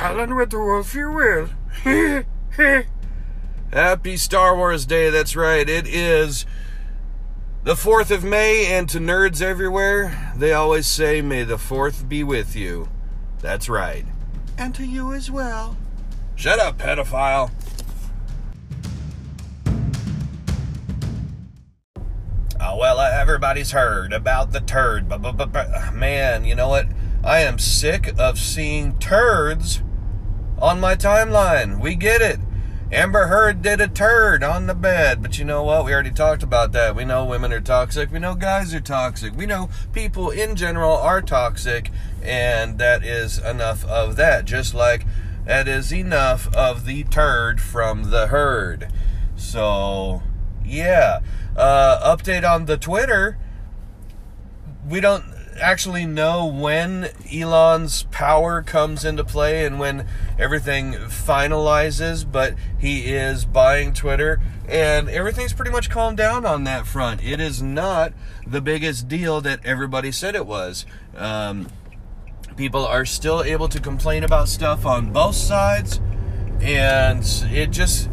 Howlin' with the wolf you will. Happy Star Wars Day. That's right. It is the 4th of May, and to nerds everywhere, they always say, May the 4th be with you. That's right. and to you as well. Shut up, pedophile. Oh, well, uh, everybody's heard about the turd. Man, you know what? I am sick of seeing turds on my timeline. We get it. Amber Heard did a turd on the bed. But you know what? We already talked about that. We know women are toxic. We know guys are toxic. We know people in general are toxic. And that is enough of that. Just like that is enough of the turd from the herd. So, yeah. Uh, update on the Twitter. We don't actually know when Elon's power comes into play and when everything finalizes, but he is buying Twitter and everything's pretty much calmed down on that front. It is not the biggest deal that everybody said it was. Um, people are still able to complain about stuff on both sides, and it just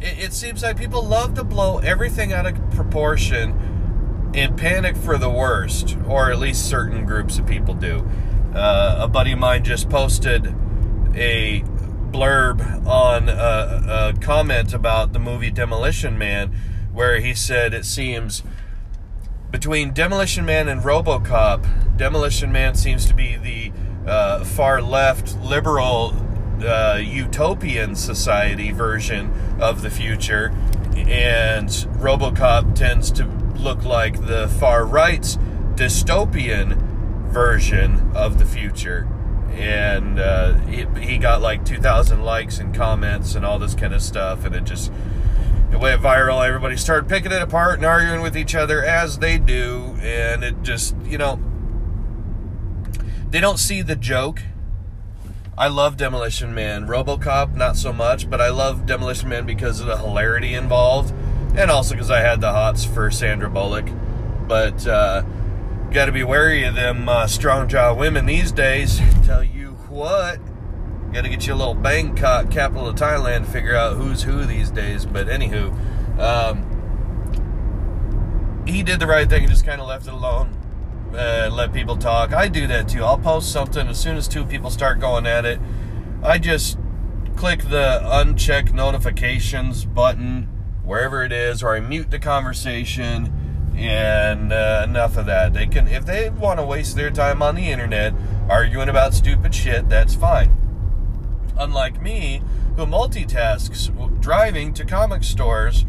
it, seems like people love to blow everything out of proportion and panic for the worst, or at least certain groups of people do. Uh, a buddy of mine just posted a blurb on a, a comment about the movie Demolition Man, where he said it seems between Demolition Man and RoboCop, Demolition Man seems to be the uh, far left liberal uh, utopian society version of the future, and RoboCop tends to look like the far right's dystopian version of the future. And uh, he, he got like 2,000 likes and comments and all this kind of stuff, and it just it went viral. Everybody started picking it apart and arguing with each other as they do, and it just you know they don't see the joke. I love Demolition Man. RoboCop, not so much, but I love Demolition Man because of the hilarity involved, and also because I had the hots for Sandra Bullock. But uh, got to be wary of them uh, strong jaw women these days. Tell you what, got to get you a little Bangkok, capital of Thailand, to figure out who's who these days. But anywho, um, he did the right thing and just kind of left it alone uh, let people talk. I do that too. I'll post something as soon as two people start going at it. I just click the uncheck notifications button wherever it is, or I mute the conversation. And uh, enough of that. They can, if they want to waste their time on the internet arguing about stupid shit, that's fine. Unlike me, who multitasks driving to comic stores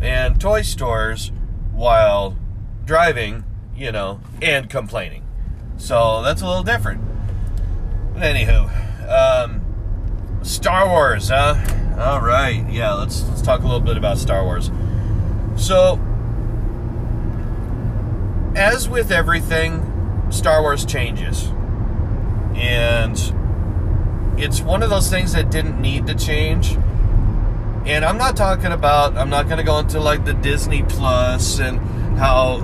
and toy stores while driving you know, and complaining. So that's a little different. But anywho, um, Star Wars, huh? All right, yeah. Let's let's talk a little bit about Star Wars. So, as with everything, Star Wars changes, and it's one of those things that didn't need to change. And I'm not talking about. I'm not going to go into like the Disney Plus and how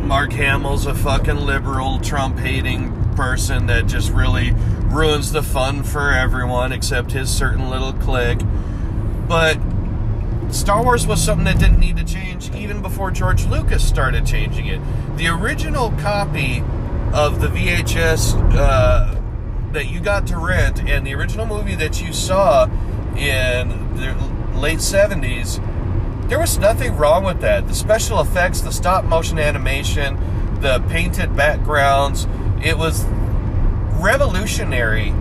Mark Hamill's a fucking liberal, Trump hating person that just really ruins the fun for everyone except his certain little clique. But Star Wars was something that didn't need to change even before George Lucas started changing it. The original copy of the VHS uh, that you got to rent and the original movie that you saw in the late 70s there was nothing wrong with that. The special effects, the stop motion animation, the painted backgrounds, it was revolutionary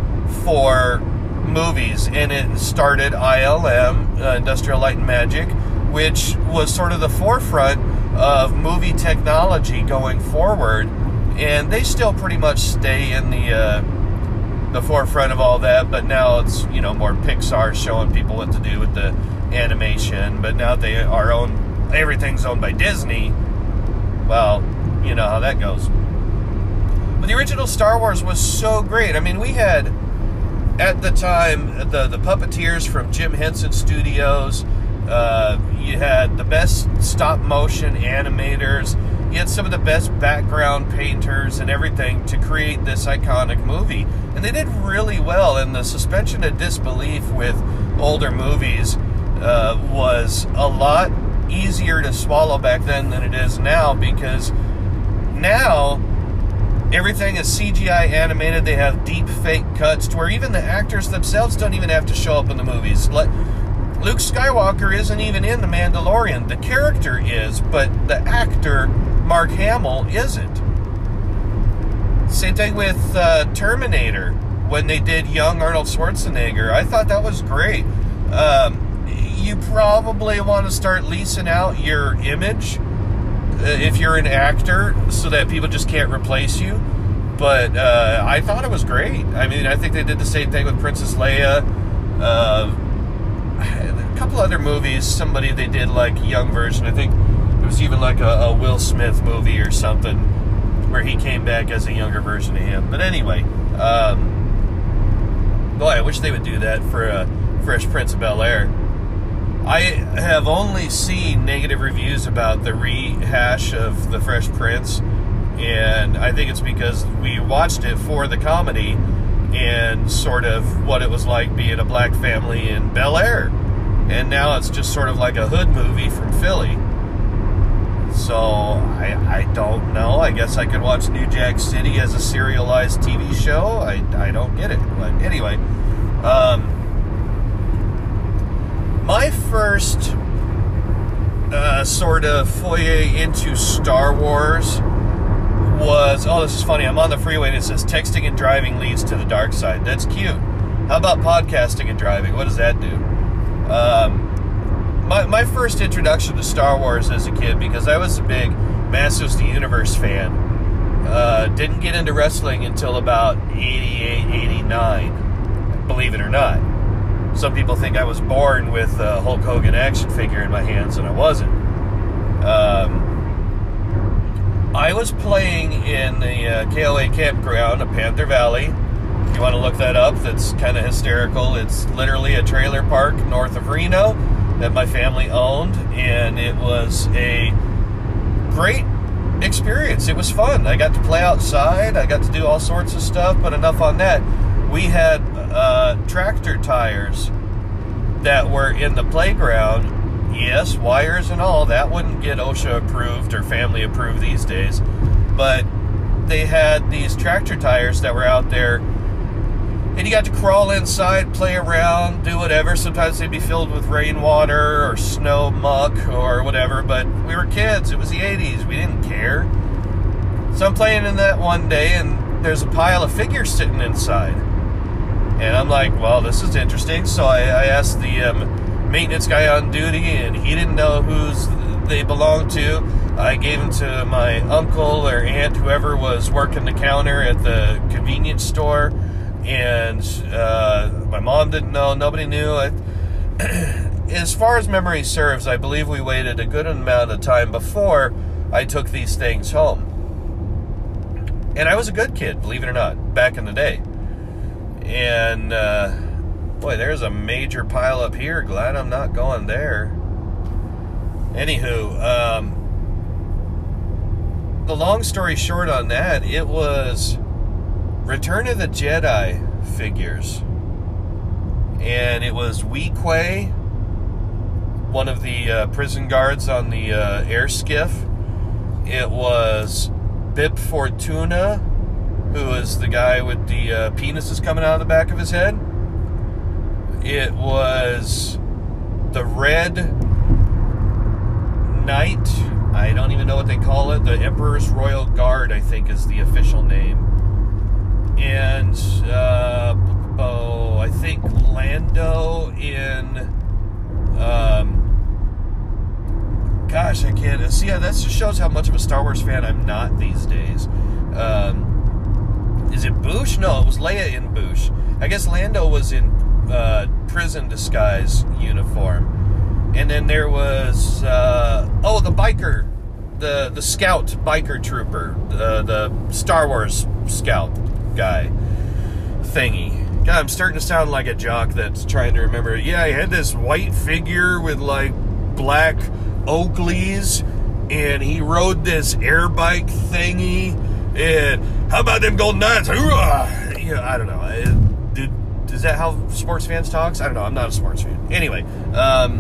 for movies. And it started ILM, uh, Industrial Light and Magic, which was sort of the forefront of movie technology going forward. And they still pretty much stay in the. Uh, the forefront of all that, but now it's you know more Pixar showing people what to do with the animation. But now they are owned, everything's owned by Disney. Well, you know how that goes. But the original Star Wars was so great. I mean, we had at the time the the puppeteers from Jim Henson Studios. Uh, you had the best stop motion animators you had some of the best background painters and everything to create this iconic movie. And they did really well. And the suspension of disbelief with older movies uh, was a lot easier to swallow back then than it is now because now everything is CGI animated. They have deep fake cuts to where even the actors themselves don't even have to show up in the movies. Like, Luke Skywalker isn't even in The Mandalorian. The character is, but the actor, Mark Hamill, isn't. Same thing with uh, Terminator when they did young Arnold Schwarzenegger. I thought that was great. Um, you probably want to start leasing out your image if you're an actor so that people just can't replace you. But uh, I thought it was great. I mean, I think they did the same thing with Princess Leia. Uh, a couple other movies, somebody they did like young version. I think it was even like a, a Will Smith movie or something where he came back as a younger version of him. But anyway, um, boy, I wish they would do that for a Fresh Prince of Bel Air. I have only seen negative reviews about the rehash of The Fresh Prince, and I think it's because we watched it for the comedy and sort of what it was like being a black family in Bel Air. And now it's just sort of like a hood movie from Philly. So I, I don't know. I guess I could watch New Jack City as a serialized TV show. I, I don't get it. But anyway, um, my first uh, sort of foyer into Star Wars was oh, this is funny. I'm on the freeway and it says texting and driving leads to the dark side. That's cute. How about podcasting and driving? What does that do? Um, my, my first introduction to Star Wars as a kid, because I was a big Masters of the Universe fan, uh, didn't get into wrestling until about 88, 89, believe it or not. Some people think I was born with a Hulk Hogan action figure in my hands, and I wasn't. Um, I was playing in the uh, KLA campground of Panther Valley. If you want to look that up, that's kind of hysterical. It's literally a trailer park north of Reno that my family owned, and it was a great experience. It was fun. I got to play outside, I got to do all sorts of stuff, but enough on that. We had uh, tractor tires that were in the playground. Yes, wires and all. That wouldn't get OSHA approved or family approved these days. But they had these tractor tires that were out there. And you got to crawl inside, play around, do whatever. Sometimes they'd be filled with rainwater or snow muck or whatever. But we were kids. It was the 80s. We didn't care. So I'm playing in that one day, and there's a pile of figures sitting inside. And I'm like, well, this is interesting. So I, I asked the um, maintenance guy on duty, and he didn't know whose they belonged to. I gave them to my uncle or aunt, whoever was working the counter at the convenience store. And uh, my mom didn't know. Nobody knew. I, as far as memory serves, I believe we waited a good amount of time before I took these things home. And I was a good kid, believe it or not, back in the day. And uh, boy, there's a major pile up here. Glad I'm not going there. Anywho, um, the long story short on that, it was Return of the Jedi figures. And it was Weequay, one of the uh, prison guards on the uh, air skiff. It was Bib Fortuna, who is the guy with the uh, penises coming out of the back of his head. It was the Red Knight. I don't even know what they call it. The Emperor's Royal Guard, I think, is the official name. And, uh, oh, I think Lando in. Um, gosh, I can't. See, yeah, that just shows how much of a Star Wars fan I'm not these days. Um, is it Boushh? No, it was Leia in Boushh. I guess Lando was in uh, prison disguise uniform, and then there was uh, oh the biker, the the scout biker trooper, the the Star Wars scout guy thingy. God, I'm starting to sound like a jock that's trying to remember. Yeah, I had this white figure with like black Oakleys and he rode this air bike thingy. And how about them Golden Knights? Hoorah! You know, I don't know. Uh, Did, is that how sports fans talks? I don't know. I'm not a sports fan. Anyway, um,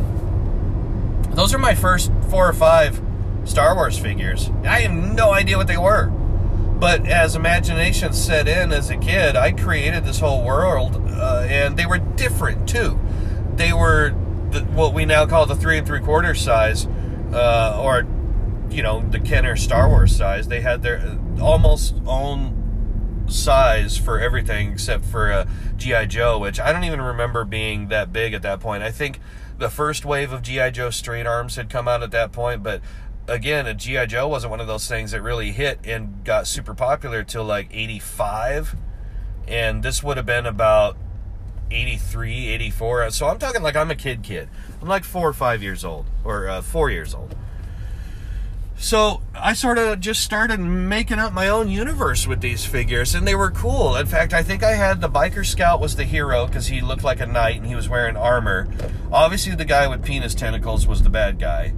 those are my first four or five Star Wars figures. I have no idea what they were. But as imagination set in as a kid, I created this whole world, uh, and they were different too. They were the, what we now call the three and three quarter size, uh, or you know, the Kenner Star Wars size. They had their almost own size for everything except for uh, GI Joe, which I don't even remember being that big at that point. I think the first wave of GI Joe straight arms had come out at that point, but again, a GI Joe wasn't one of those things that really hit and got super popular till like 85 and this would have been about 83 84 so i'm talking like i'm a kid kid. I'm like four or five years old or uh, four years old so i sort of just started making up my own universe with these figures and they were cool in fact i think i had the biker scout was the hero because he looked like a knight and he was wearing armor obviously the guy with penis tentacles was the bad guy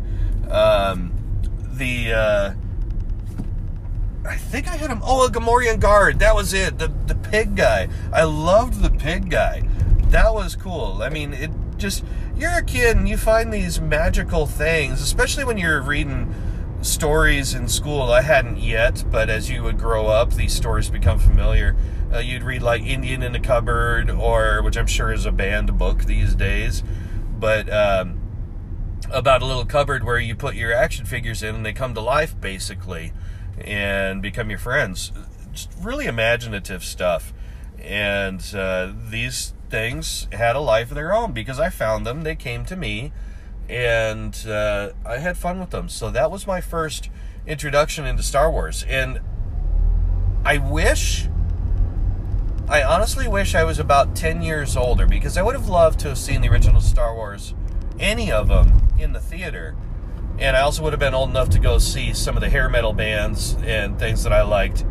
um, the uh, I think I had him. Oh, a Gamorrean guard. That was it. The the pig guy. I loved the pig guy. That was cool. I mean, it just you're a kid and you find these magical things, especially when you're reading stories in school. I hadn't yet, but as you would grow up, these stories become familiar. Uh, you'd read like Indian in the Cupboard, or which I'm sure is a banned book these days, but. Um, about a little cupboard where you put your action figures in and they come to life basically and become your friends. Just really imaginative stuff. And uh, these things had a life of their own because I found them, they came to me, and uh, I had fun with them. So that was my first introduction into Star Wars. And I wish. I honestly wish I was about 10 years older because I would have loved to have seen the original Star Wars any of them in the theater. And I also would have been old enough to go see some of the hair metal bands and things that I liked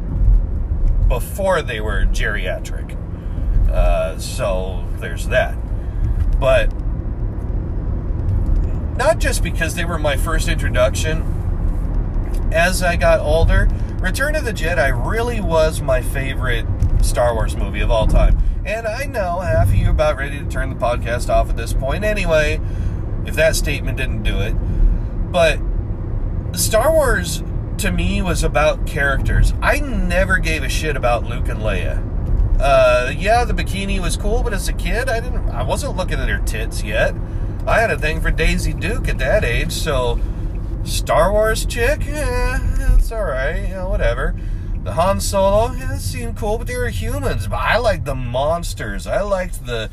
before they were geriatric. Uh, so there's that. But not just because they were my first introduction. As I got older, Return of the Jedi really was my favorite Star Wars movie of all time. And I know half of you are about ready to turn the podcast off at this point anyway if that statement didn't do it. But Star Wars to me was about characters. I never gave a shit about Luke and Leia. Uh, yeah, the bikini was cool, but as a kid, I didn't. I wasn't looking at her tits yet. I had a thing for Daisy Duke at that age, so Star Wars chick, yeah, it's all right, you know, whatever. The Han Solo, yeah, seemed cool, but they were humans. But I liked the monsters. I liked the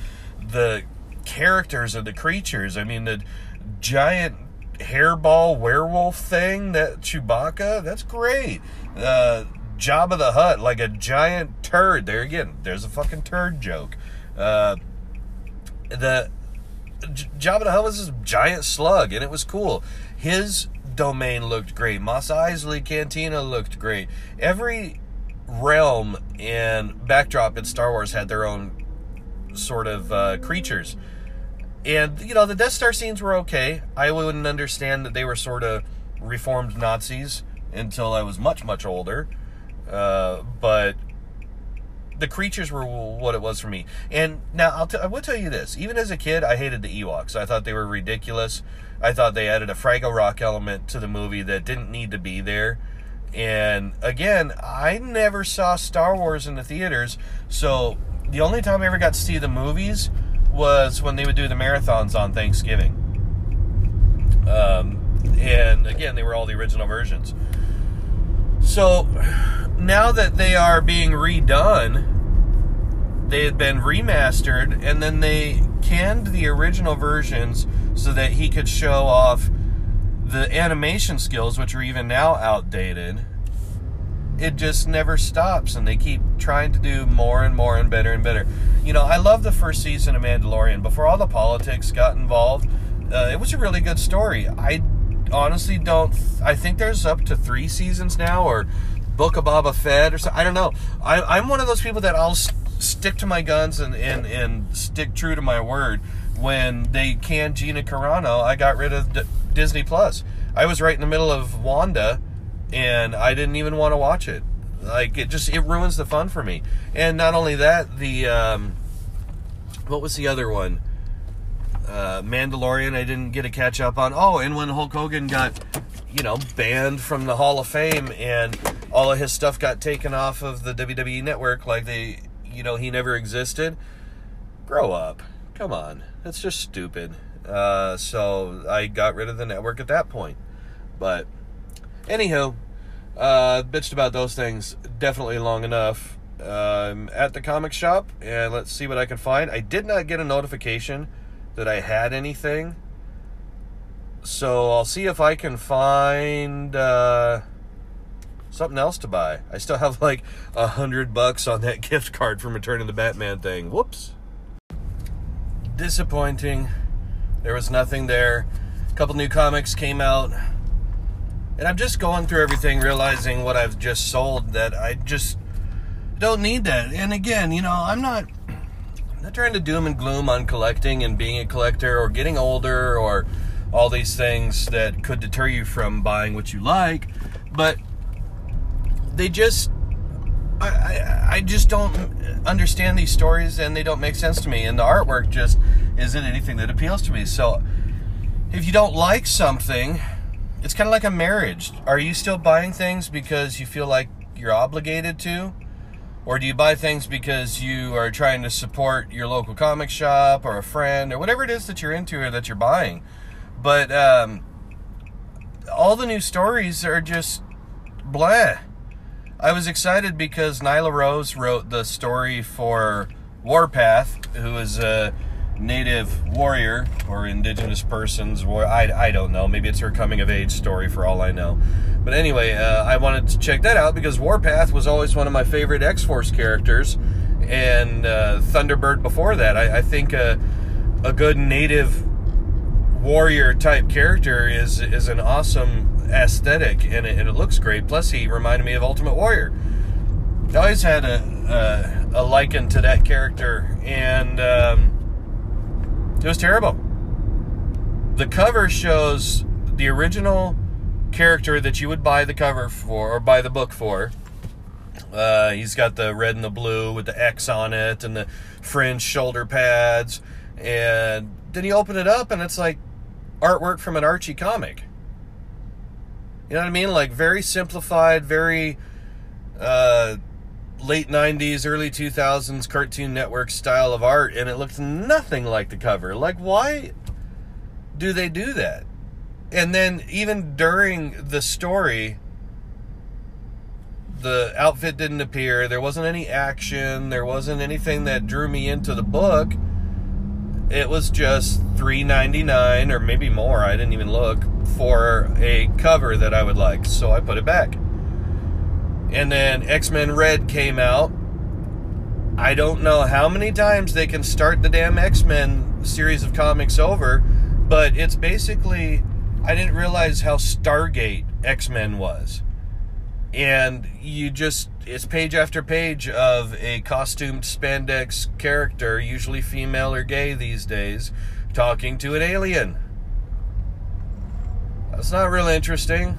the characters and the creatures. I mean, the giant hairball werewolf thing that Chewbacca, that's great. Uh, Jabba the Hutt, like a giant turd. There again, there's a fucking turd joke. Uh, the Jabba the Hutt was this giant slug, and it was cool. His domain looked great. Mos Eisley Cantina looked great. Every realm and backdrop in Star Wars had their own sort of uh, creatures. And, you know, the Death Star scenes were okay. I wouldn't understand that they were sort of reformed Nazis until I was much, much older. Uh, but the creatures were what it was for me. And now I'll t- I will tell you this: even as a kid, I hated the Ewoks. I thought they were ridiculous. I thought they added a Fraggle Rock element to the movie that didn't need to be there. And again, I never saw Star Wars in the theaters, so the only time I ever got to see the movies was when they would do the marathons on Thanksgiving. Um, and again, they were all the original versions. So now that they are being redone, they had been remastered, and then they canned the original versions so that he could show off the animation skills, which are even now outdated. It just never stops, and they keep trying to do more and more and better and better. You know, I love the first season of Mandalorian. Before all the politics got involved, uh, it was a really good story. I honestly don't. I think there's up to three seasons now, or Book of Boba Fett, or so. I don't know. I, am one of those people that I'll stick to my guns and, and, and stick true to my word. When they canned Gina Carano, I got rid of D- Disney Plus. I was right in the middle of Wanda, and I didn't even want to watch it. Like it just it ruins the fun for me. And not only that, the um, what was the other one? Uh, Mandalorian. I didn't get a catch up on. Oh, and when Hulk Hogan got you know banned from the Hall of Fame and all of his stuff got taken off of the WWE network, like they you know he never existed. Grow up. Come on, that's just stupid. Uh, so I got rid of the network at that point. But anywho, uh, bitched about those things definitely long enough. Um, at the comic shop, and let's see what I can find. I did not get a notification that I had anything, so I'll see if I can find uh, something else to buy. I still have like a hundred bucks on that gift card from returning the Batman thing. Whoops. Disappointing. There was nothing there. A couple new comics came out. And I'm just going through everything, realizing what I've just sold that I just don't need that. And again, you know, I'm not not trying to doom and gloom on collecting and being a collector or getting older or all these things that could deter you from buying what you like, but they just I, I, I just don't understand these stories and they don't make sense to me and the artwork just isn't anything that appeals to me. So if you don't like something, it's kind of like a marriage. Are you still buying things because you feel like you're obligated to? Or do you buy things because you are trying to support your local comic shop or a friend or whatever it is that you're into or that you're buying? But um, all the new stories are just blah. I was excited because Nyla Rose wrote the story for Warpath, who is a native warrior or indigenous persons. I, I don't know. Maybe it's her coming of age story for all I know. But anyway, uh, I wanted to check that out because Warpath was always one of my favorite X Force characters, and uh, Thunderbird before that. I, I think a, a good native warrior type character is is an awesome aesthetic and it, and it looks great. Plus, he reminded me of Ultimate Warrior. I always had a, a, a liken to that character, and um, it was terrible. The cover shows the original character that you would buy the cover for or buy the book for. Uh, he's got the red and the blue with the X on it and the fringe shoulder pads. And then you open it up and it's like artwork from an Archie comic. You know what I mean? Like very simplified, very uh, late 90s, early 2000s Cartoon Network style of art, and it looked nothing like the cover. Like, why do they do that? And then, even during the story, the outfit didn't appear. There wasn't any action. There wasn't anything that drew me into the book. It was just $3.99 or maybe more. I didn't even look for a cover that I would like. So I put it back. And then X Men Red came out. I don't know how many times they can start the damn X Men series of comics over, but it's basically. I didn't realize how Stargate X Men was. And you just. It's page after page of a costumed spandex character, usually female or gay these days, talking to an alien. That's not really interesting.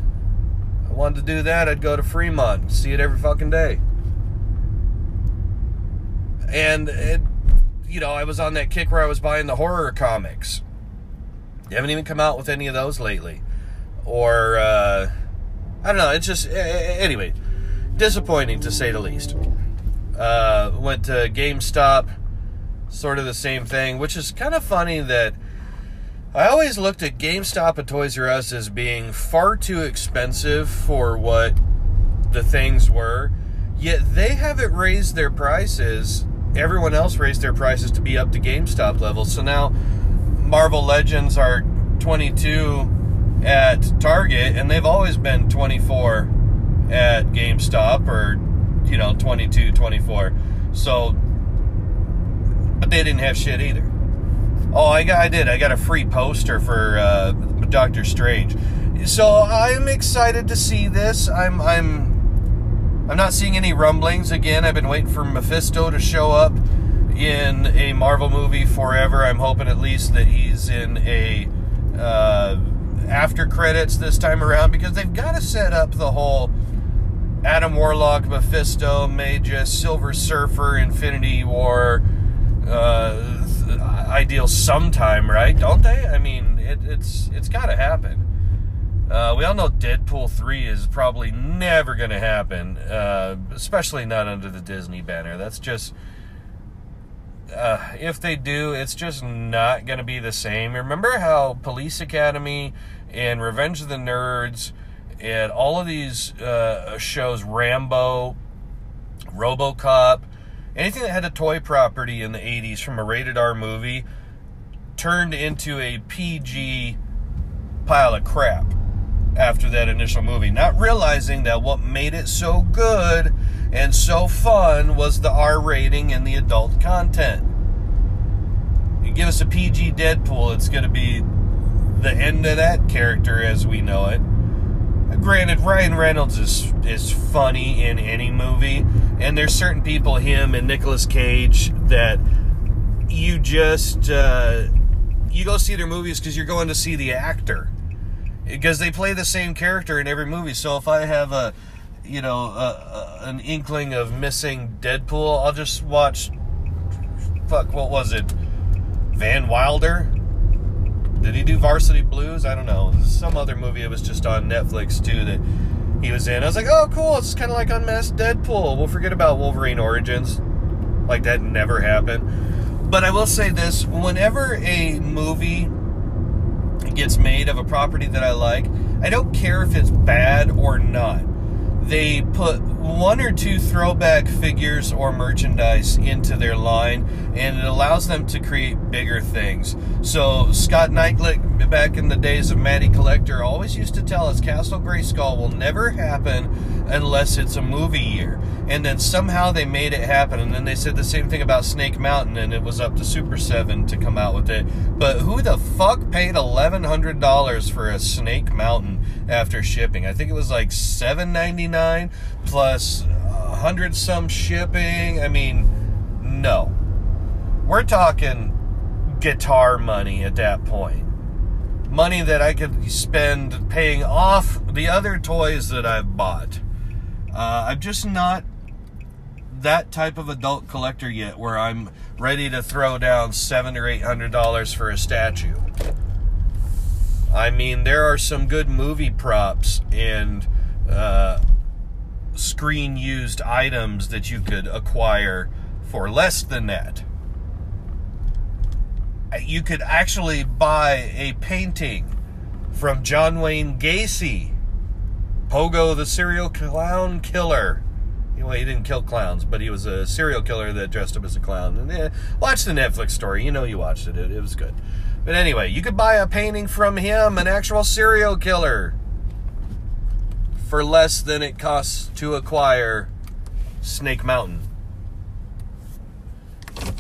I wanted to do that, I'd go to Fremont, see it every fucking day. And it, you know, I was on that kick where I was buying the horror comics. They haven't even come out with any of those lately. Or, uh, I don't know, it's just, anyway, disappointing to say the least. Uh, went to GameStop, sort of the same thing, which is kind of funny that I always looked at GameStop and Toys R Us as being far too expensive for what the things were, yet they haven't raised their prices. Everyone else raised their prices to be up to GameStop levels. So now Marvel Legends are 22 at Target, and they've always been 24 at GameStop or, you know, 22, 24. So, but they didn't have shit either. Oh, I got, I did. I got a free poster for uh, Doctor Strange. So I'm excited to see this. I'm, I'm, I'm not seeing any rumblings. Again, I've been waiting for Mephisto to show up in a Marvel movie forever. I'm hoping at least that he's in a uh, after credits this time around because they've got to set up the whole Adam Warlock, Mephisto, Magus, Silver Surfer, Infinity War uh, ideal sometime, right? Don't they? I mean, it, it's it's got to happen. Uh, we all know Deadpool 3 is probably never going to happen, uh, especially not under the Disney banner. That's just. Uh, if they do, it's just not going to be the same. Remember how Police Academy and Revenge of the Nerds and all of these uh, shows, Rambo, Robocop, anything that had a toy property in the 80s from a rated R movie turned into a PG pile of crap after that initial movie, not realizing that what made it so good and so fun was the R rating and the adult content. You give us a PG Deadpool, it's going to be the end of that character as we know it. Granted, Ryan Reynolds is is funny in any movie, and there's certain people, him and Nicolas Cage, that you just uh, you go see their movies because you're going to see the actor because they play the same character in every movie. So if I have a you know an inkling of missing Deadpool, I'll just watch. Fuck, what was it? Van Wilder. Did he do Varsity Blues? I don't know. Some other movie. It was just on Netflix too that he was in. I was like, oh, cool. It's kind of like Unmasked Deadpool. We'll forget about Wolverine Origins. Like that never happened. But I will say this: whenever a movie gets made of a property that I like, I don't care if it's bad or not. They put one or two throwback figures or merchandise into their line, and it allows them to create bigger things. So Scott Neitlich, back in the days of Matty Collector, always used to tell us Castle Grayskull will never happen unless it's a movie year. And then somehow they made it happen. And then they said the same thing about Snake Mountain, and it was up to Super 7 to come out with it. But who the fuck paid $1,100 for a Snake Mountain after shipping? I think it was like $7.99 plus a hundred some shipping. I mean, no. We're talking guitar money at that point. Money that I could spend paying off the other toys that I've bought. Uh, I'm just not that type of adult collector yet where I'm ready to throw down seven or eight hundred dollars for a statue. I mean, there are some good movie props and uh, screen used items that you could acquire for less than that. You could actually buy a painting from John Wayne Gacy, Pogo the serial clown killer. Well, he didn't kill clowns, but he was a serial killer that dressed up as a clown. And yeah, watch the Netflix story. You know you watched it. it. It was good. But anyway, you could buy a painting from him, an actual serial killer for less than it costs to acquire Snake Mountain.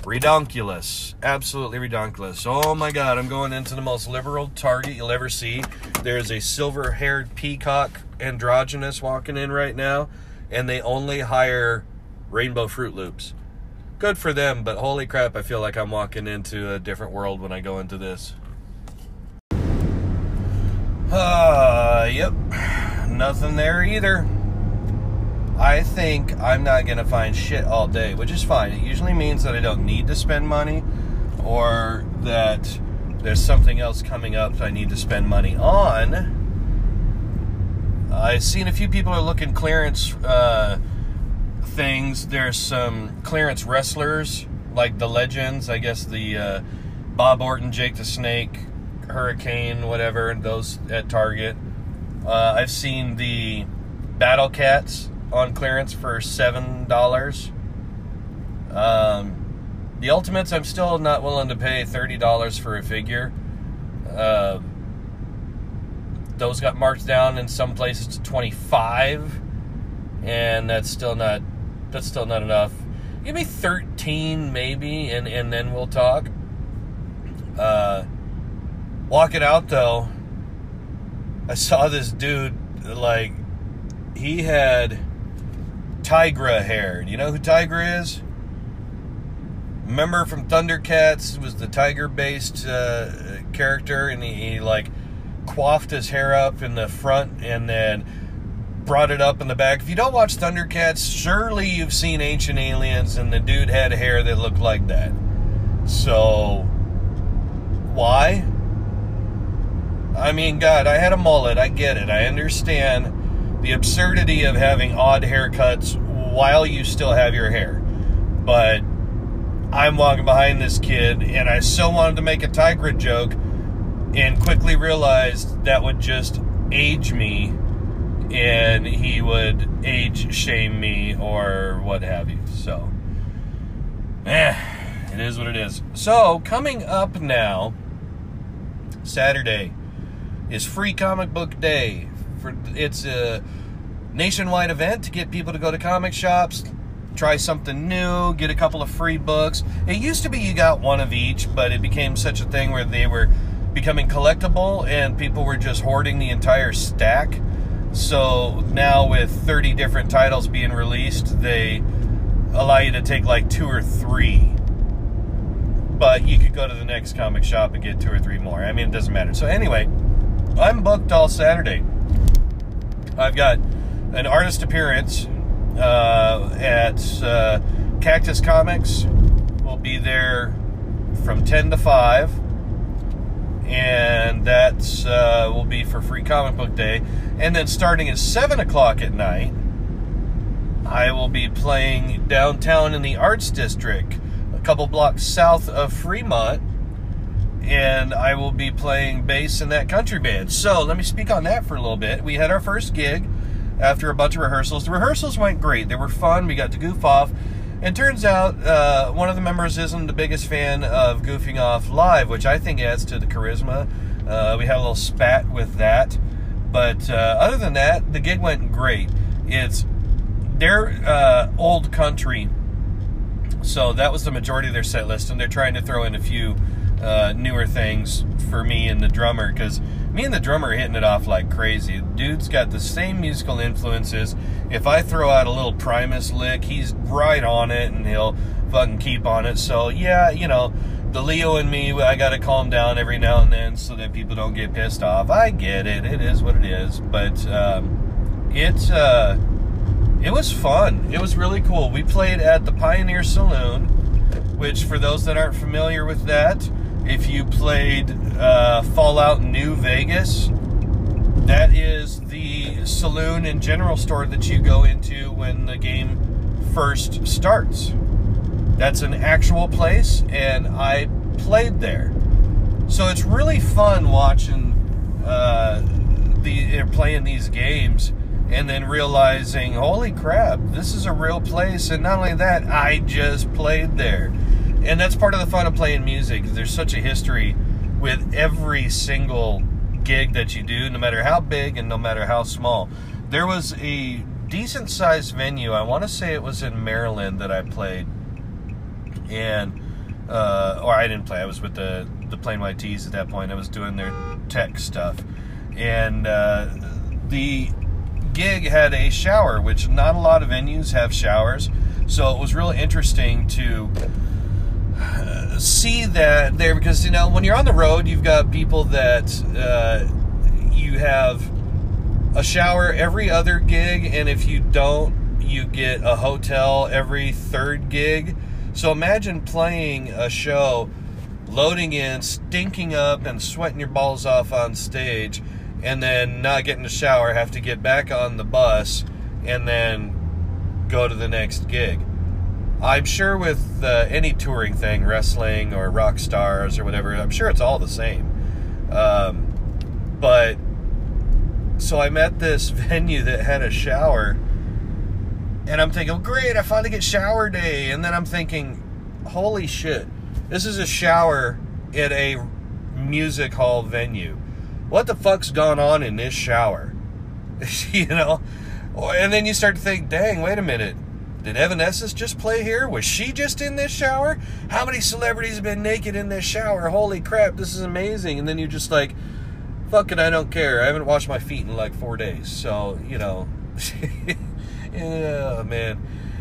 Redonkulous. Absolutely redonkulous. Oh my god, I'm going into the most liberal target you'll ever see. There's a silver haired peacock androgynous walking in right now, and they only hire rainbow Fruit Loops. Good for them, but holy crap, I feel like I'm walking into a different world when I go into this. Uh, yep nothing there either. I think I'm not going to find shit all day, which is fine. It usually means that I don't need to spend money or that there's something else coming up that I need to spend money on. I've seen a few people are looking clearance uh, things. There's some clearance wrestlers like the legends, I guess the uh, Bob Orton, Jake the Snake, Hurricane, whatever, those at Target. Uh, I've seen the Battle Cats on clearance for seven dollars. Um, the Ultimates, I'm still not willing to pay thirty dollars for a figure. Uh, those got marked down in some places to twenty five, and that's still not that's still not enough. Give me thirteen maybe, and and then we'll talk. Uh, walk it out though I saw this dude like he had Tygra hair. Do you know who Tygra is? Remember from Thundercats was the tiger-based uh, character, and he, he, like coiffed his hair up in the front and then brought it up in the back. If you don't watch Thundercats, surely you've seen Ancient Aliens, and the dude had hair that looked like that. So, why? I mean, God, I had a mullet. I get it. I understand the absurdity of having odd haircuts while you still have your hair. But I'm walking behind this kid, and I so wanted to make a Tygra joke, and quickly realized that would just age me, and he would age shame me or what have you. So, eh, it is what it is. So, coming up now, Saturday is Free Comic Book Day. For it's a nationwide event to get people to go to comic shops, try something new, get a couple of free books. It used to be you got one of each, but it became such a thing where they were becoming collectible and people were just hoarding the entire stack. So now with 30 different titles being released, they allow you to take like two or three. But you could go to the next comic shop and get two or three more. I mean, it doesn't matter. So anyway, I'm booked all Saturday. I've got an artist appearance uh, at uh, Cactus Comics. We'll be there from 10 to 5. And that uh, will be for Free Comic Book Day. And then starting at 7 o'clock at night, I will be playing downtown in the Arts District, a couple blocks south of Fremont. And I will be playing bass in that country band. So let me speak on that for a little bit. We had our first gig after a bunch of rehearsals. The rehearsals went great. They were fun. We got to goof off. And turns out uh, one of the members isn't the biggest fan of goofing off live, which I think adds to the charisma. Uh, we had a little spat with that. But uh, other than that, the gig went great. It's their uh, old country, so that was the majority of their set list, and they're trying to throw in a few uh, newer things for me and the drummer because me and the drummer are hitting it off like crazy. Dude's got the same musical influences. If I throw out a little Primus lick, he's right on it and he'll fucking keep on it. So, yeah, you know, the Leo and me, I got to calm down every now and then so that people don't get pissed off. I get it. It is what it is. But um, it's, uh, it was fun. It was really cool. We played at the Pioneer Saloon, which, for those that aren't familiar with that, if you played uh, Fallout New Vegas, that is the saloon and general store that you go into when the game first starts. That's an actual place, and I played there. So it's really fun watching uh, the playing these games and then realizing, holy crap, this is a real place. And not only that, I just played there and that's part of the fun of playing music. There's such a history with every single gig that you do, no matter how big and no matter how small. There was a decent sized venue. I want to say it was in Maryland that I played, and uh, or I didn't play. I was with the the Plain White T's at that point. I was doing their tech stuff, and uh, the gig had a shower, which not a lot of venues have showers. So it was really interesting to see that there because you know when you're on the road, you've got people that uh, you have a shower every other gig, and if you don't, you get a hotel every third gig. So imagine playing a show, loading in, stinking up, and sweating your balls off on stage, and then not getting a shower, have to get back on the bus, and then go to the next gig. I'm sure with uh, any touring thing, wrestling or rock stars or whatever, I'm sure it's all the same. Um, but so I'm at this venue that had a shower, and I'm thinking, great, I finally get shower day. And then I'm thinking, holy shit, this is a shower at a music hall venue. What the fuck's gone on in this shower? you know? And then you start to think, dang, wait a minute did Evanescence just play here? Was she just in this shower? How many celebrities have been naked in this shower? Holy crap, this is amazing. And then you're just like, fuck it, I don't care. I haven't washed my feet in like four days. So, you know, yeah, man.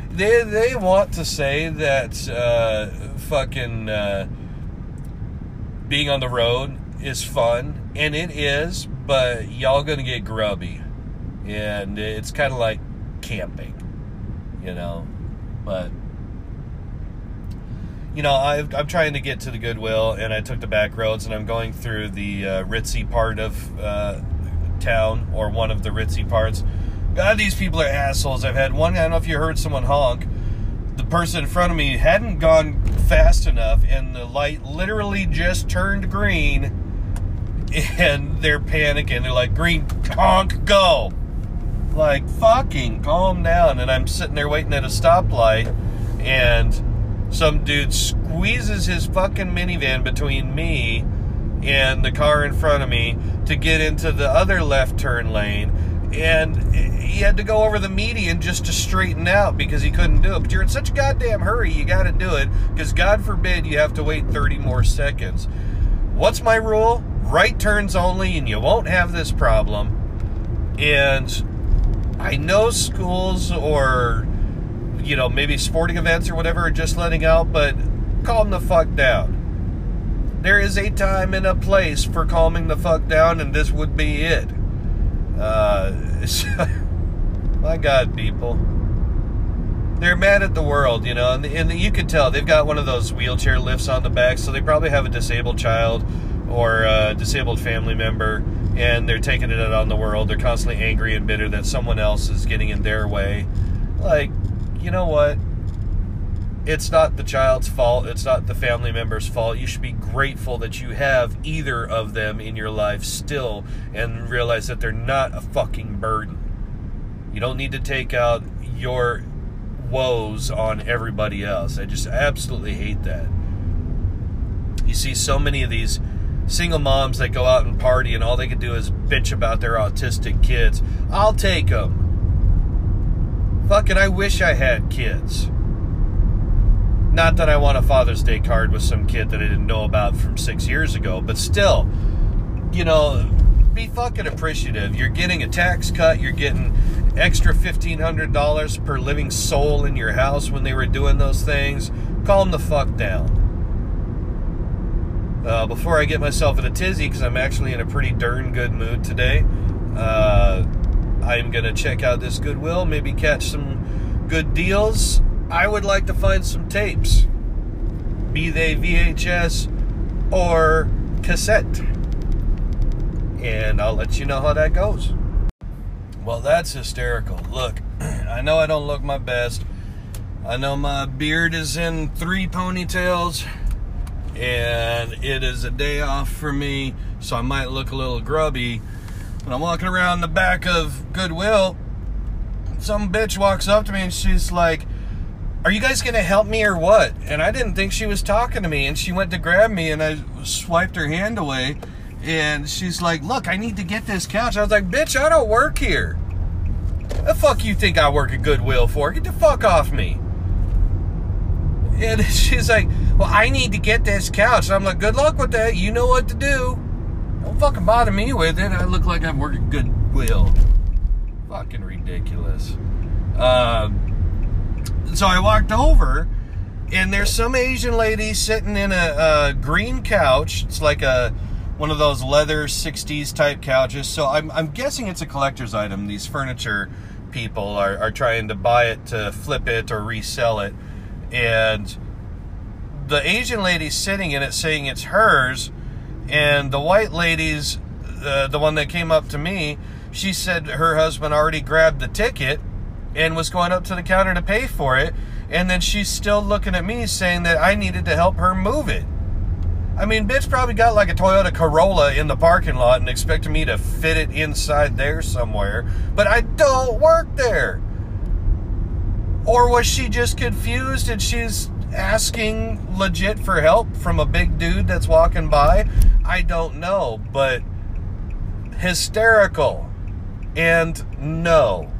They, they want to say that uh, fucking uh, being on the road is fun, and it is, but y'all gonna get grubby, and it's kind of like camping, you know. But you know, i am trying to get to the Goodwill, and I took the back roads, and I'm going through the uh, ritzy part of uh, town, or one of the ritzy parts. God, these people are assholes. I've had one, I don't know if you heard someone honk. The person in front of me hadn't gone fast enough, and the light literally just turned green, and they're panicking. They're like, green, honk, go. Like, fucking calm down. And I'm sitting there waiting at a stoplight, and some dude squeezes his fucking minivan between me and the car in front of me to get into the other left turn lane. And he had to go over the median just to straighten out because he couldn't do it. But you're in such a goddamn hurry, you got to do it because God forbid you have to wait 30 more seconds. What's my rule? Right turns only, and you won't have this problem. And I know schools or you know, maybe sporting events or whatever are just letting out, but calm the fuck down. There is a time and a place for calming the fuck down, and this would be it. Uh, my God, people. They're mad at the world, you know, and, and you can tell they've got one of those wheelchair lifts on the back, so they probably have a disabled child or a disabled family member, and they're taking it out on the world. They're constantly angry and bitter that someone else is getting in their way. Like, you know what? It's not the child's fault. It's not the family member's fault. You should be grateful that you have either of them in your life still and realize that they're not a fucking burden. You don't need to take out your woes on everybody else. I just absolutely hate that. You see so many of these single moms that go out and party and all they can do is bitch about their autistic kids. I'll take them. Fucking, I wish I had kids. Not that I want a Father's Day card with some kid that I didn't know about from six years ago, but still, you know, be fucking appreciative. You're getting a tax cut, you're getting extra $1,500 per living soul in your house when they were doing those things. Calm the fuck down. Uh, before I get myself in a tizzy, because I'm actually in a pretty darn good mood today, uh, I'm going to check out this Goodwill, maybe catch some good deals. I would like to find some tapes, be they VHS or cassette. And I'll let you know how that goes. Well, that's hysterical. Look, I know I don't look my best. I know my beard is in three ponytails, and it is a day off for me, so I might look a little grubby when I'm walking around the back of Goodwill, some bitch walks up to me and she's like, Are you guys to help me or what? And I didn't think she was talking to me. And she went to grab me and I swiped her hand away. And she's like, Look, I need to get this couch. I was like, Bitch, I don't work here. The fuck you think I work at Goodwill for? Get the fuck off me. And she's like, Well, I need to get this couch. And I'm like, Good luck with that. You know what to do. Don't fucking bother me with it. I look like I'm working Goodwill. Fucking ridiculous. Uh, so I walked over, and there's some Asian lady sitting in a, a, green couch. It's like a one of those leather 60s type couches. So I'm, I'm guessing it's a collector's item. These furniture people are, are trying to buy it to flip it or resell it. And the Asian lady sitting in it saying it's hers and the white lady's, uh, the one that came up to me, she said her husband already grabbed the ticket and was going up to the counter to pay for it. And then she's still looking at me saying that I needed to help her move it. I mean, bitch probably got like a Toyota Corolla in the parking lot and expected me to fit it inside there somewhere, but I don't work there. Or was she just confused and she's asking legit for help from a big dude that's walking by? I don't know, but hysterical and no.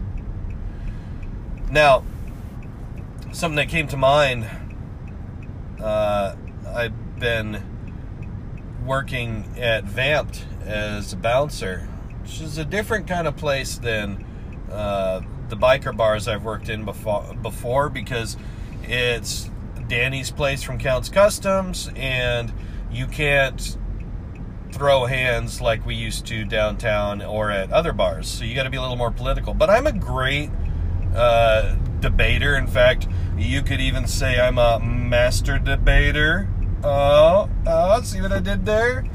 Now, something that came to mind uh, I've been working at Vamp'd as a bouncer, which is a different kind of place than uh, the biker bars I've worked in before, before because it's Danny's place from Count's Kustoms, and you can't throw hands like we used to downtown or at other bars. So you got to be a little more political. But I'm a great uh, debater. In fact, you could even say I'm a master debater. Oh, oh, see what I did there?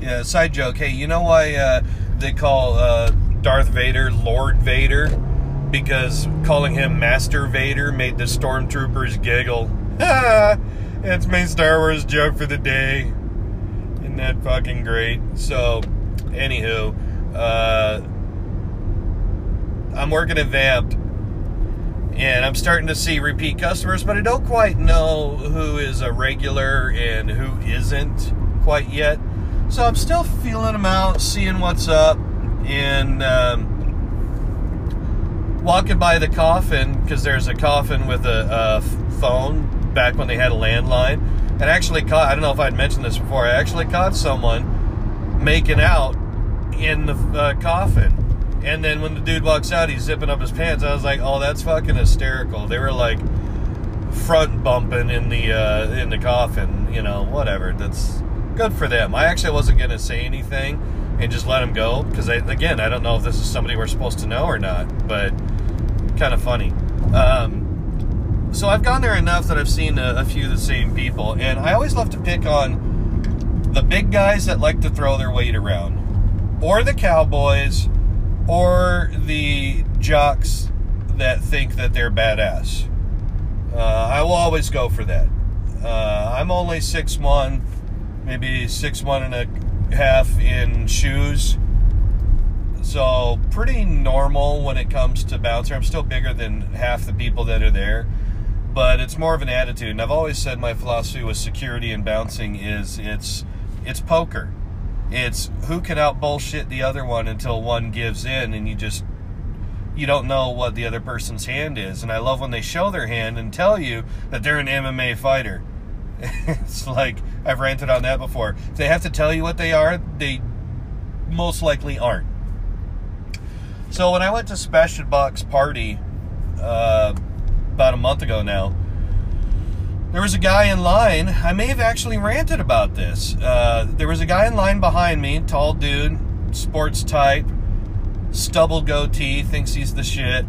Yeah, side joke. Hey, you know why uh, they call uh, Darth Vader Lord Vader? Because calling him Master Vader made the stormtroopers giggle. it's my Star Wars joke for the day. Isn't that fucking great? So, anywho, uh, I'm working at Vamp'd, and I'm starting to see repeat customers, but I don't quite know who is a regular and who isn't quite yet. So I'm still feeling them out, seeing what's up, and um, walking by the coffin because there's a coffin with a, a phone back when they had a landline. And actually caught i don't know if i'd mentioned this before i actually caught someone making out in the uh, coffin. And then when the dude walks out he's zipping up his pants. I was like oh that's fucking hysterical. They were like front bumping in the uh, in the coffin you know whatever. That's good for them. I actually wasn't going to say anything and just let him go because again i don't know if this is somebody we're supposed to know or not but kind of funny. Um, so I've gone there enough that I've seen a, a, few of the same people, and I always love to pick on the big guys that like to throw their weight around, or the cowboys, or the jocks that think that they're badass. Uh, I will always go for that. Uh, I'm only six one, maybe six one and a half in shoes. So pretty normal when it comes to bouncer. I'm still bigger than half the people that are there but it's more of an attitude. And I've always said my philosophy with security and bouncing is it's it's poker. It's who can out bullshit the other one until one gives in, and you just you don't know what the other person's hand is. And I love when they show their hand and tell you that they're an MMA fighter. it's like I've ranted on that before. If they have to tell you what they are, they most likely aren't. So when I went to Sebastian Bach's party. Uh, about a month ago now. There was a guy in line. I may have actually ranted about this. Uh, there was a guy in line behind me, tall dude, sports type, stubble goatee, thinks he's the shit.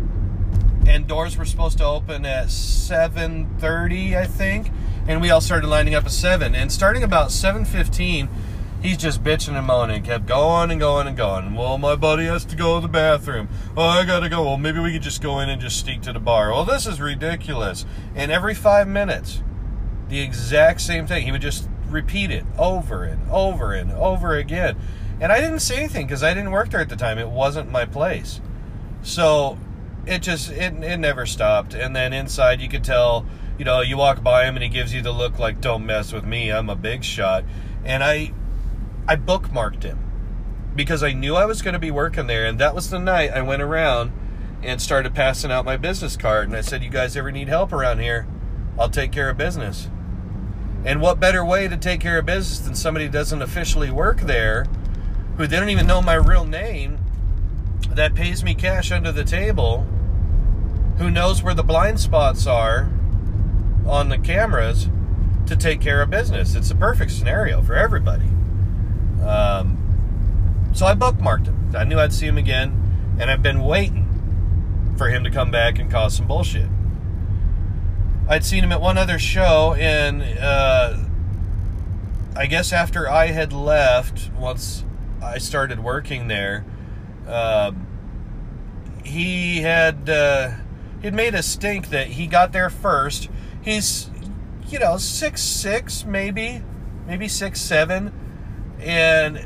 And doors were supposed to open at 7:30, I think, and we all started lining up at 7. And starting about 7:15, he's just bitching and moaning, kept going and going and going. Well, my buddy has to go to the bathroom. Oh, I gotta go. Well, maybe we could just go in and just sneak to the bar. Well, this is ridiculous. And every five minutes, the exact same thing. He would just repeat it over and over and over again. And I didn't say anything because I didn't work there at the time. It wasn't my place. So it just it, it never stopped. And then inside you could tell, you know, you walk by him and he gives you the look like, "Don't mess with me. I'm a big shot." And I I bookmarked him because I knew I was going to be working there. And that was the night I went around and started passing out my business card. And I said, You guys ever need help around here? I'll take care of business. And what better way to take care of business than somebody who doesn't officially work there, who they don't even know my real name, that pays me cash under the table, who knows where the blind spots are on the cameras to take care of business? It's a perfect scenario for everybody. Um, so I bookmarked him. I knew I'd see him again, and I've been waiting for him to come back and cause some bullshit. I'd seen him at one other show, and uh, I guess after I had left, once I started working there, uh, he had uh, he'd made a stink that he got there first. He's you know six six maybe maybe six seven and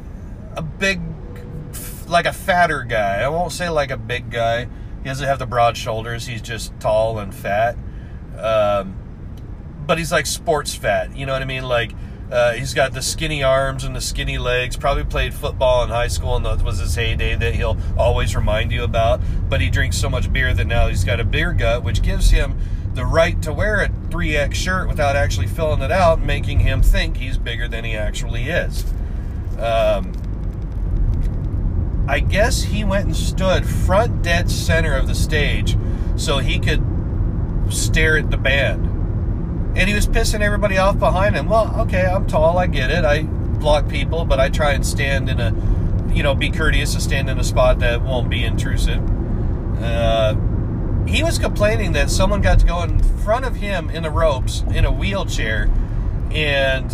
a big, like a fatter guy. I won't say like a big guy. He doesn't have the broad shoulders. He's just tall and fat. Um, but he's like sports fat. You know what I mean? Like uh, he's got the skinny arms and the skinny legs. Probably played football in high school, and that was his heyday that he'll always remind you about. But he drinks so much beer that now he's got a beer gut, which gives him the right to wear a 3X shirt without actually filling it out, making him think he's bigger than he actually is. Um, I guess he went and stood front dead center of the stage so he could stare at the band. And he was pissing everybody off behind him. Well, okay, I'm tall, I get it. I block people, but I try and stand in a, you know, be courteous to stand in a spot that won't be intrusive. Uh, he was complaining that someone got to go in front of him in the ropes in a wheelchair, and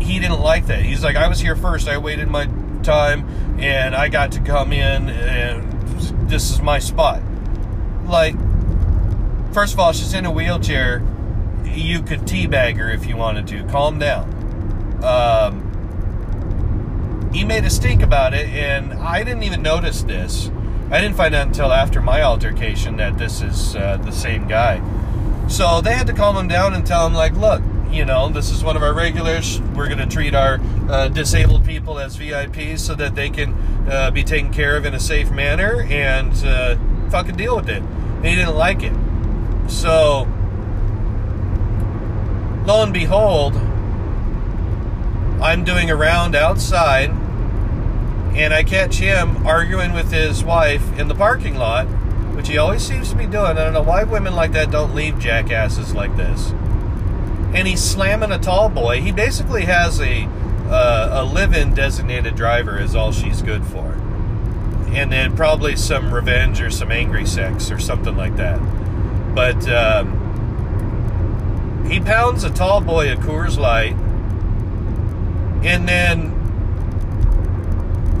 he didn't like that. He's like, I was here first. I waited my time, and I got to come in, and this is my spot. Like, first of all, she's in a wheelchair. You could teabag her if you wanted to. Calm down. Um, he made a stink about it, and I didn't even notice this. I didn't find out until after my altercation that this is uh, the same guy. So they had to calm him down and tell him, like, look, you know, this is one of our regulars. We're going to treat our uh, disabled people as VIPs so that they can uh, be taken care of in a safe manner and uh, fucking deal with it. And he didn't like it. So, lo and behold, I'm doing a round outside and I catch him arguing with his wife in the parking lot, which he always seems to be doing. I don't know why women like that don't leave jackasses like this and he's slamming a tall boy. He basically has a uh, a live-in designated driver is all she's good for, and then probably some revenge or some angry sex or something like that. But um, he pounds a tall boy at Coors Light, and then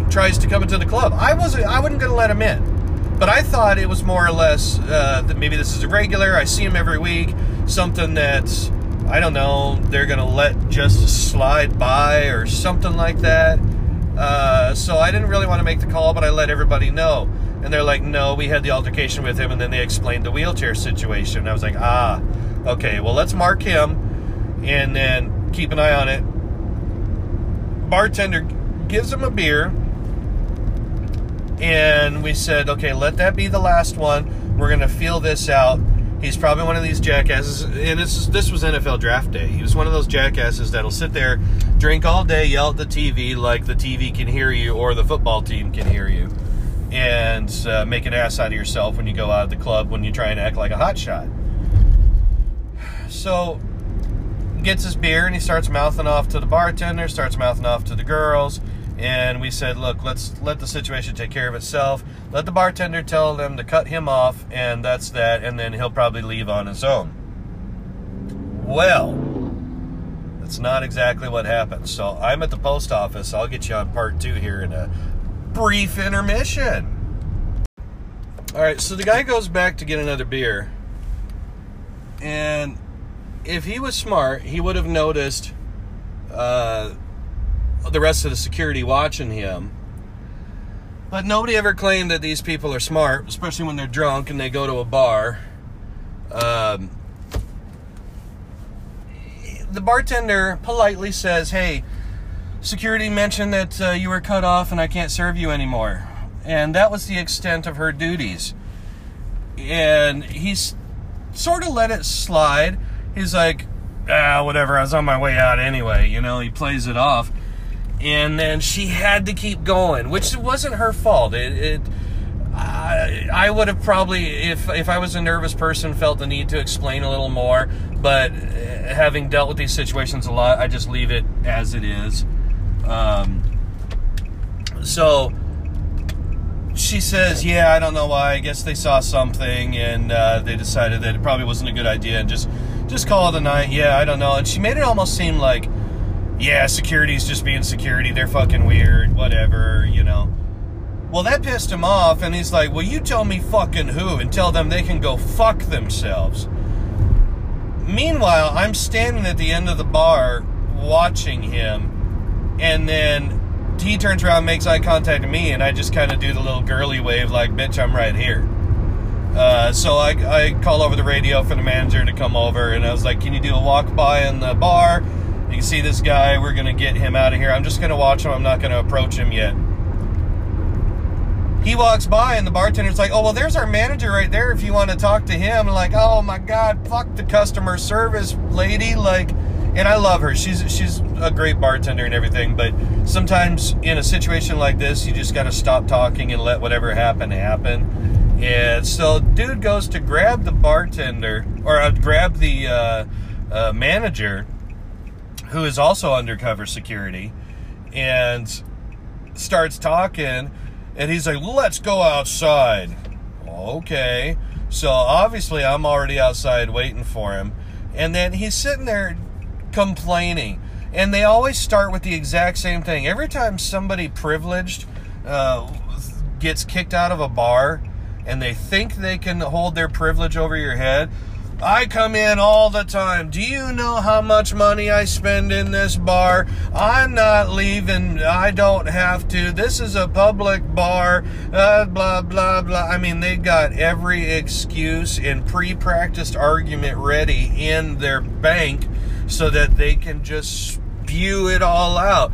tries to come into the club. I wasn't. I wasn't going to let him in, but I thought it was more or less uh, that maybe this is a regular. I see him every week. Something that's I don't know, they're going to let just slide by or something like that. Uh, so I didn't really want to make the call, but I let everybody know. And they're like, no, we had the altercation with him, and then they explained the wheelchair situation. I was like, ah, okay, well, let's mark him and then keep an eye on it. Bartender gives him a beer, and we said, okay, let that be the last one. We're going to feel this out He's probably one of these jackasses, and this is, this was NFL draft day. He was one of those jackasses that'll sit there, drink all day, yell at the TV like the TV can hear you or the football team can hear you, and uh, make an ass out of yourself when you go out of the club when you try and act like a hotshot. So, gets his beer and he starts mouthing off to the bartender, starts mouthing off to the girls and we said, look, let's let the situation take care of itself. Let the bartender tell them to cut him off, and that's that, and then he'll probably leave on his own. Well, that's not exactly what happened. So I'm at the post office. I'll get you on part two here in a brief intermission. All right, so the guy goes back to get another beer, and if he was smart, he would have noticed. Uh, the rest of the security watching him. But nobody ever claimed that these people are smart, especially when they're drunk and they go to a bar. Um, the bartender politely says, Hey, security mentioned that uh, you were cut off and I can't serve you anymore. And that was the extent of her duties. And he's sort of let it slide. He's like, ah, whatever, I was on my way out anyway. You know, he plays it off and then she had to keep going, which wasn't her fault. It, it I, I would have probably, if if I was a nervous person, felt the need to explain a little more. But uh, having dealt with these situations a lot, I just leave it as it is. Um, so she says, "Yeah, I don't know why. I guess they saw something, and uh, they decided that it probably wasn't a good idea, and just just call it a night. Yeah, I don't know." And she made it almost seem like yeah, security's just being security. They're fucking weird, whatever, you know. Well, that pissed him off, and he's like, Well, you tell me fucking who and tell them they can go fuck themselves. Meanwhile, I'm standing at the end of the bar watching him, and then he turns around makes eye contact with me, and I just kind of do the little girly wave, like, Bitch, I'm right here. Uh, so I, I call over the radio for the manager to come over, and I was like, Can you do a walk by in the bar? You can see this guy. We're going to get him out of here. I'm just going to watch him. I'm not going to approach him yet. He walks by, and the bartender's like, Oh, well, there's our manager right there if you want to talk to him. I'm like, Oh my God, fuck the customer service lady. Like, and I love her. She's she's a great bartender and everything, but sometimes in a situation like this, you just got to stop talking and let whatever happen happen. And so, dude goes to grab the bartender or uh, grab the uh, uh, manager, who is also undercover security, and starts talking, and he's like, "Let's go outside." Okay, so obviously I'm already outside waiting for him, and then he's sitting there complaining, and they always start with the exact same thing. Every time somebody privileged uh, gets kicked out of a bar, and they think they can hold their privilege over your head. I come in all the time. Do you know how much money I spend in this bar? I'm not leaving. I don't have to. This is a public bar. Uh, blah, blah, blah. I mean, they got every excuse and pre practiced argument ready in their bank so that they can just spew it all out.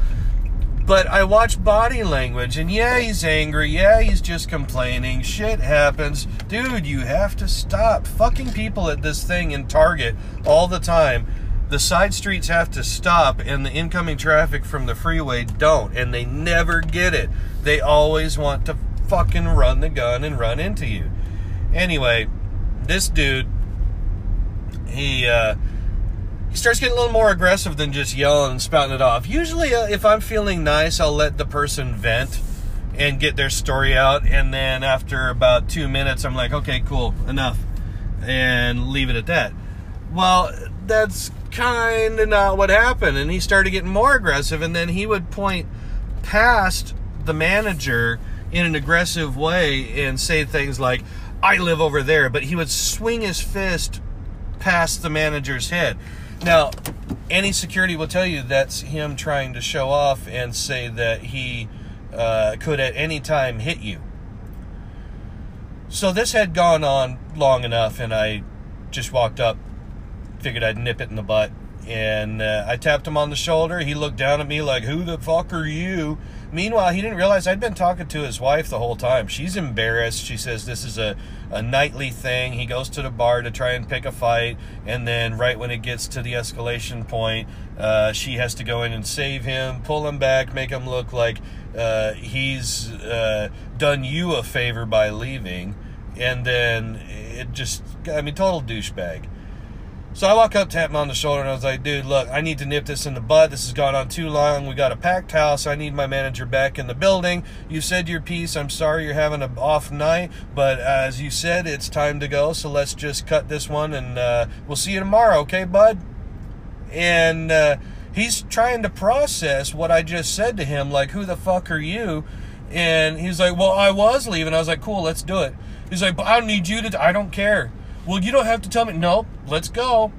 But I watch body language, and yeah, he's angry. Yeah, he's just complaining. Shit happens. Dude, you have to stop fucking people at this thing in Target all the time. The side streets have to stop, and the incoming traffic from the freeway don't, and they never get it. They always want to fucking run the gun and run into you. Anyway, this dude, he, uh, he starts getting a little more aggressive than just yelling and spouting it off. Usually, uh, if I'm feeling nice, I'll let the person vent and get their story out. And then after about two minutes, I'm like, okay, cool, enough. And leave it at that. Well, that's kind of not what happened. And he started getting more aggressive. And then he would point past the manager in an aggressive way and say things like, I live over there. But he would swing his fist past the manager's head. Now, any security will tell you that's him trying to show off and say that he uh, could at any time hit you. So this had gone on long enough, and I just walked up, figured I'd nip it in the butt, and uh, I tapped him on the shoulder. He looked down at me like, "Who the fuck are you?" Meanwhile, he didn't realize I'd been talking to his wife the whole time. She's embarrassed. She says this is a, a nightly thing. He goes to the bar to try and pick a fight, and then right when it gets to the escalation point, uh, she has to go in and save him, pull him back, make him look like uh, he's uh, done you a favor by leaving, and then it just, I mean, total douchebag. So I walk up, tap him on the shoulder, and I was like, dude, look, I need to nip this in the bud. This has gone on too long. We got a packed house. I need my manager back in the building. You said your piece. I'm sorry you're having an off night, but as you said, it's time to go. So let's just cut this one, and uh, we'll see you tomorrow, okay, bud? And uh, he's trying to process what I just said to him, like, who the fuck are you? And he's like, well, I was leaving. I was like, cool, let's do it. He's like, but I don't need you to, I don't care. Well, you don't have to tell me. Nope, let's go.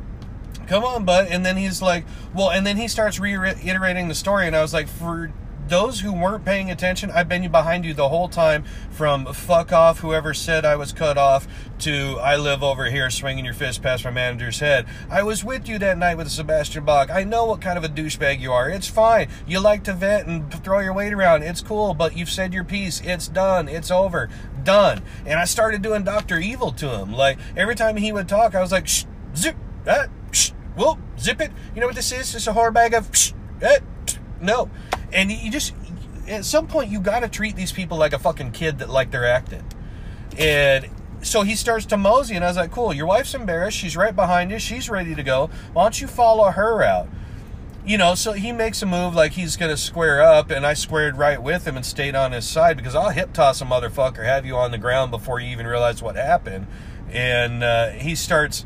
Come on, bud. And then he's like, well, and then he starts reiterating the story. And I was like, for those who weren't paying attention, I've been behind you the whole time from fuck off, whoever said I was cut off, to I live over here swinging your fist past my manager's head. I was with you that night with Sebastian Bach. I know what kind of a douchebag you are. It's fine. You like to vent and throw your weight around. It's cool, but you've said your piece. It's done. It's over. Done. And I started doing Dr. Evil to him. Like, every time he would talk, I was like, shh, zip, that, shh, whoop, zip it. You know what this is? It's a whore bag of, shh, eh, no. And you just, at some point, you got to treat these people like a fucking kid that like they're acting. And so he starts to mosey, and I was like, cool, your wife's embarrassed. She's right behind you. She's ready to go. Why don't you follow her out? You know, so he makes a move like he's going to square up, and I squared right with him and stayed on his side because I'll hip toss a motherfucker, have you on the ground before you even realize what happened. And uh, he starts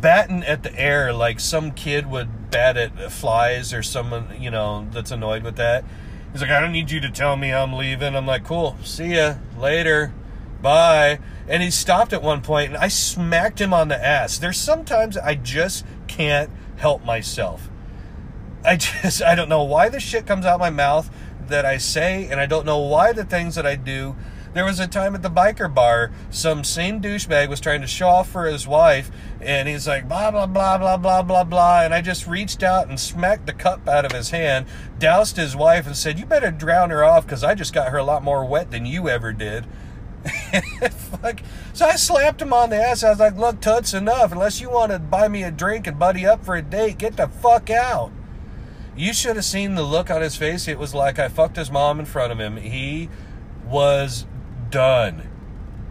batting at the air like some kid would bat at flies or someone, you know, that's annoyed with that. He's like, I don't need you to tell me I'm leaving. I'm like, cool, see ya later, bye. And he stopped at one point and I smacked him on the ass. There's sometimes I just can't help myself. I just, I don't know why the shit comes out my mouth that I say, and I don't know why the things that I do there was a time at the biker bar, some same douchebag was trying to show off for his wife, and he's like, blah, blah, blah, blah, blah, blah, blah. And I just reached out and smacked the cup out of his hand, doused his wife, and said, You better drown her off because I just got her a lot more wet than you ever did. Fuck. So I slapped him on the ass. I was like, Look, Toots, enough. Unless you want to buy me a drink and buddy up for a date, get the fuck out. You should have seen the look on his face. It was like I fucked his mom in front of him. He was done.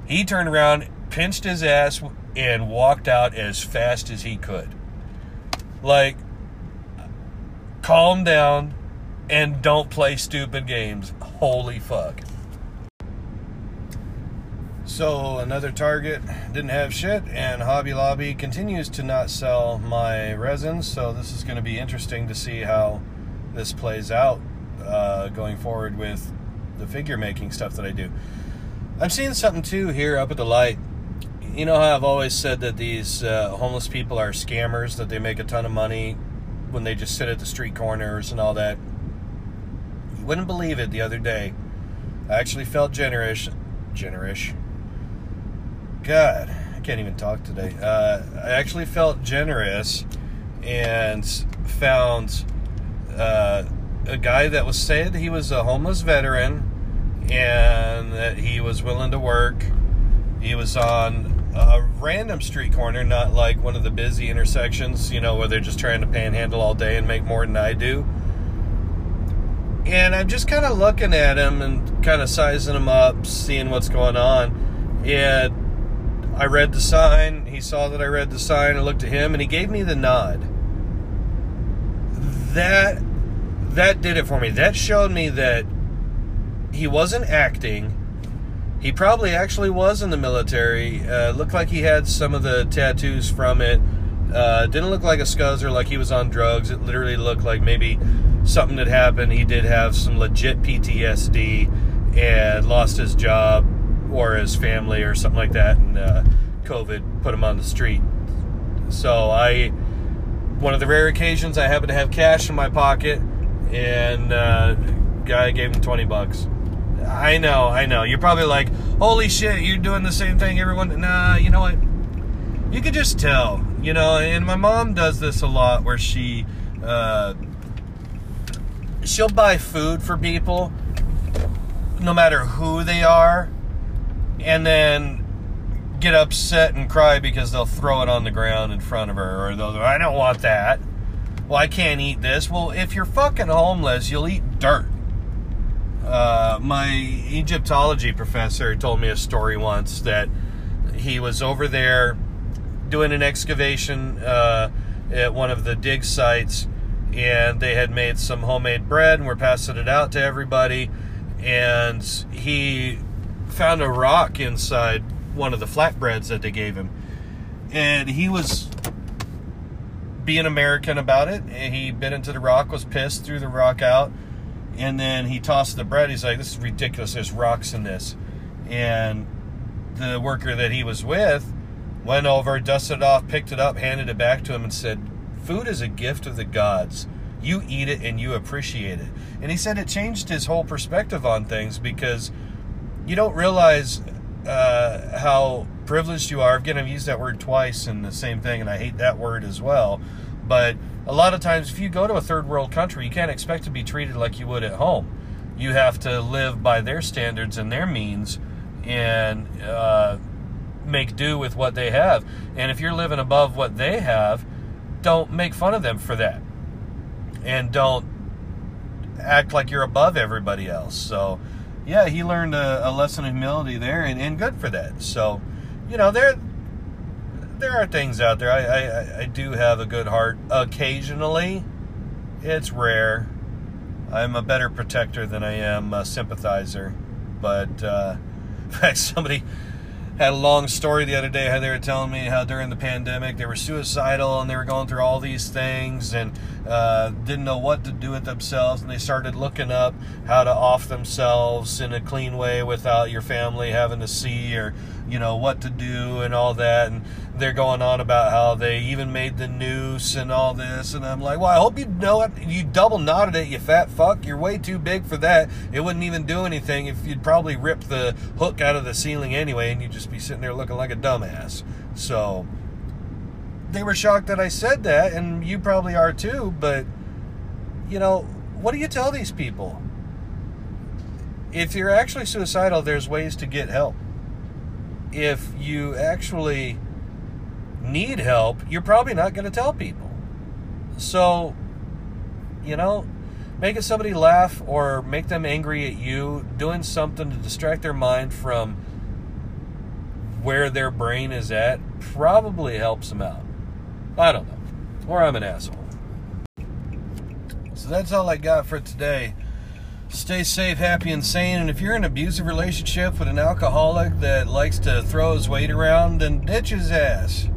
He turned around, pinched his ass, and walked out as fast as he could. Like, calm down, and don't play stupid games. Holy fuck. So another Target didn't have shit, and Hobby Lobby continues to not sell my resins. So this is going to be interesting to see how this plays out uh, going forward with the figure making stuff that I do. I'm seeing something too here up at the light. You know how I've always said that these uh, homeless people are scammers, that they make a ton of money when they just sit at the street corners and all that. You wouldn't believe it the other day. I actually felt generous. Generous. God, I can't even talk today. Uh, I actually felt generous and found uh, a guy that was said he was a homeless veteran and that he was willing to work. He was on a random street corner, not like one of the busy intersections, you know, where they're just trying to panhandle all day and make more than I do. And I'm just kind of looking at him and kind of sizing him up, seeing what's going on. And I read the sign. He saw that I read the sign. I looked at him and he gave me the nod. That that did it for me. That showed me that he wasn't acting. He probably actually was in the military. Uh, looked like he had some of the tattoos from it. Uh, didn't look like a scuzzer, like he was on drugs. It literally looked like maybe something had happened. He did have some legit PTSD and lost his job or his family or something like that, and uh, COVID put him on the street. So I, one of the rare occasions I happened to have cash in my pocket and uh, guy gave him 20 bucks. I know, I know. You're probably like, holy shit, you're doing the same thing everyone. Nah, you know what? You could just tell, you know, and my mom does this a lot where she, uh, she'll buy food for people, no matter who they are, and then get upset and cry because they'll throw it on the ground in front of her, or they'll, I don't want that well, I can't eat this. Well, if you're fucking homeless, you'll eat dirt. Uh, my Egyptology professor told me a story once that he was over there doing an excavation uh, at one of the dig sites, and they had made some homemade bread and were passing it out to everybody. And he found a rock inside one of the flatbreads that they gave him. And he was being American about it. He bit into the rock, was pissed, threw the rock out, and then he tossed the bread. He's like, "This is ridiculous. There's rocks in this." And the worker that he was with went over, dusted it off, picked it up, handed it back to him, and said, "Food is a gift of the gods. You eat it and you appreciate it." And he said it changed his whole perspective on things because you don't realize uh, how privileged you are. Again, I've used that word twice in the same thing, and I hate that word as well. But a lot of times, if you go to a third world country, you can't expect to be treated like you would at home. You have to live by their standards and their means and uh, make do with what they have. And if you're living above what they have, don't make fun of them for that. And don't act like you're above everybody else. So, yeah, he learned a, a lesson of humility there, and, and good for that. So, you know, there there are things out there. I, I, I do have a good heart. Occasionally, it's rare. I'm a better protector than I am a sympathizer. But uh, in fact, somebody had a long story the other day how they were telling me how during the pandemic they were suicidal and they were going through all these things and uh, didn't know what to do with themselves and they started looking up how to off themselves in a clean way without your family having to see or you know what to do and all that. And they're going on about how they even made the noose and all this. And i'm like well i hope you know it. You double knotted it you fat fuck. You're way too big for that. It wouldn't even do anything if you'd probably rip the hook out of the ceiling anyway and you'd just be sitting there looking like a dumbass. So they were shocked that i said that and you probably are too but you know what do you tell these people if you're actually suicidal there's ways to get help if you actually need help, you're probably not going to tell people. So, you know, making somebody laugh or make them angry at you, doing something to distract their mind from where their brain is at, probably helps them out. I don't know. Or I'm an asshole. So that's all I got for today. Stay safe, happy, and sane. And if you're in an abusive relationship with an alcoholic that likes to throw his weight around, then ditch his ass.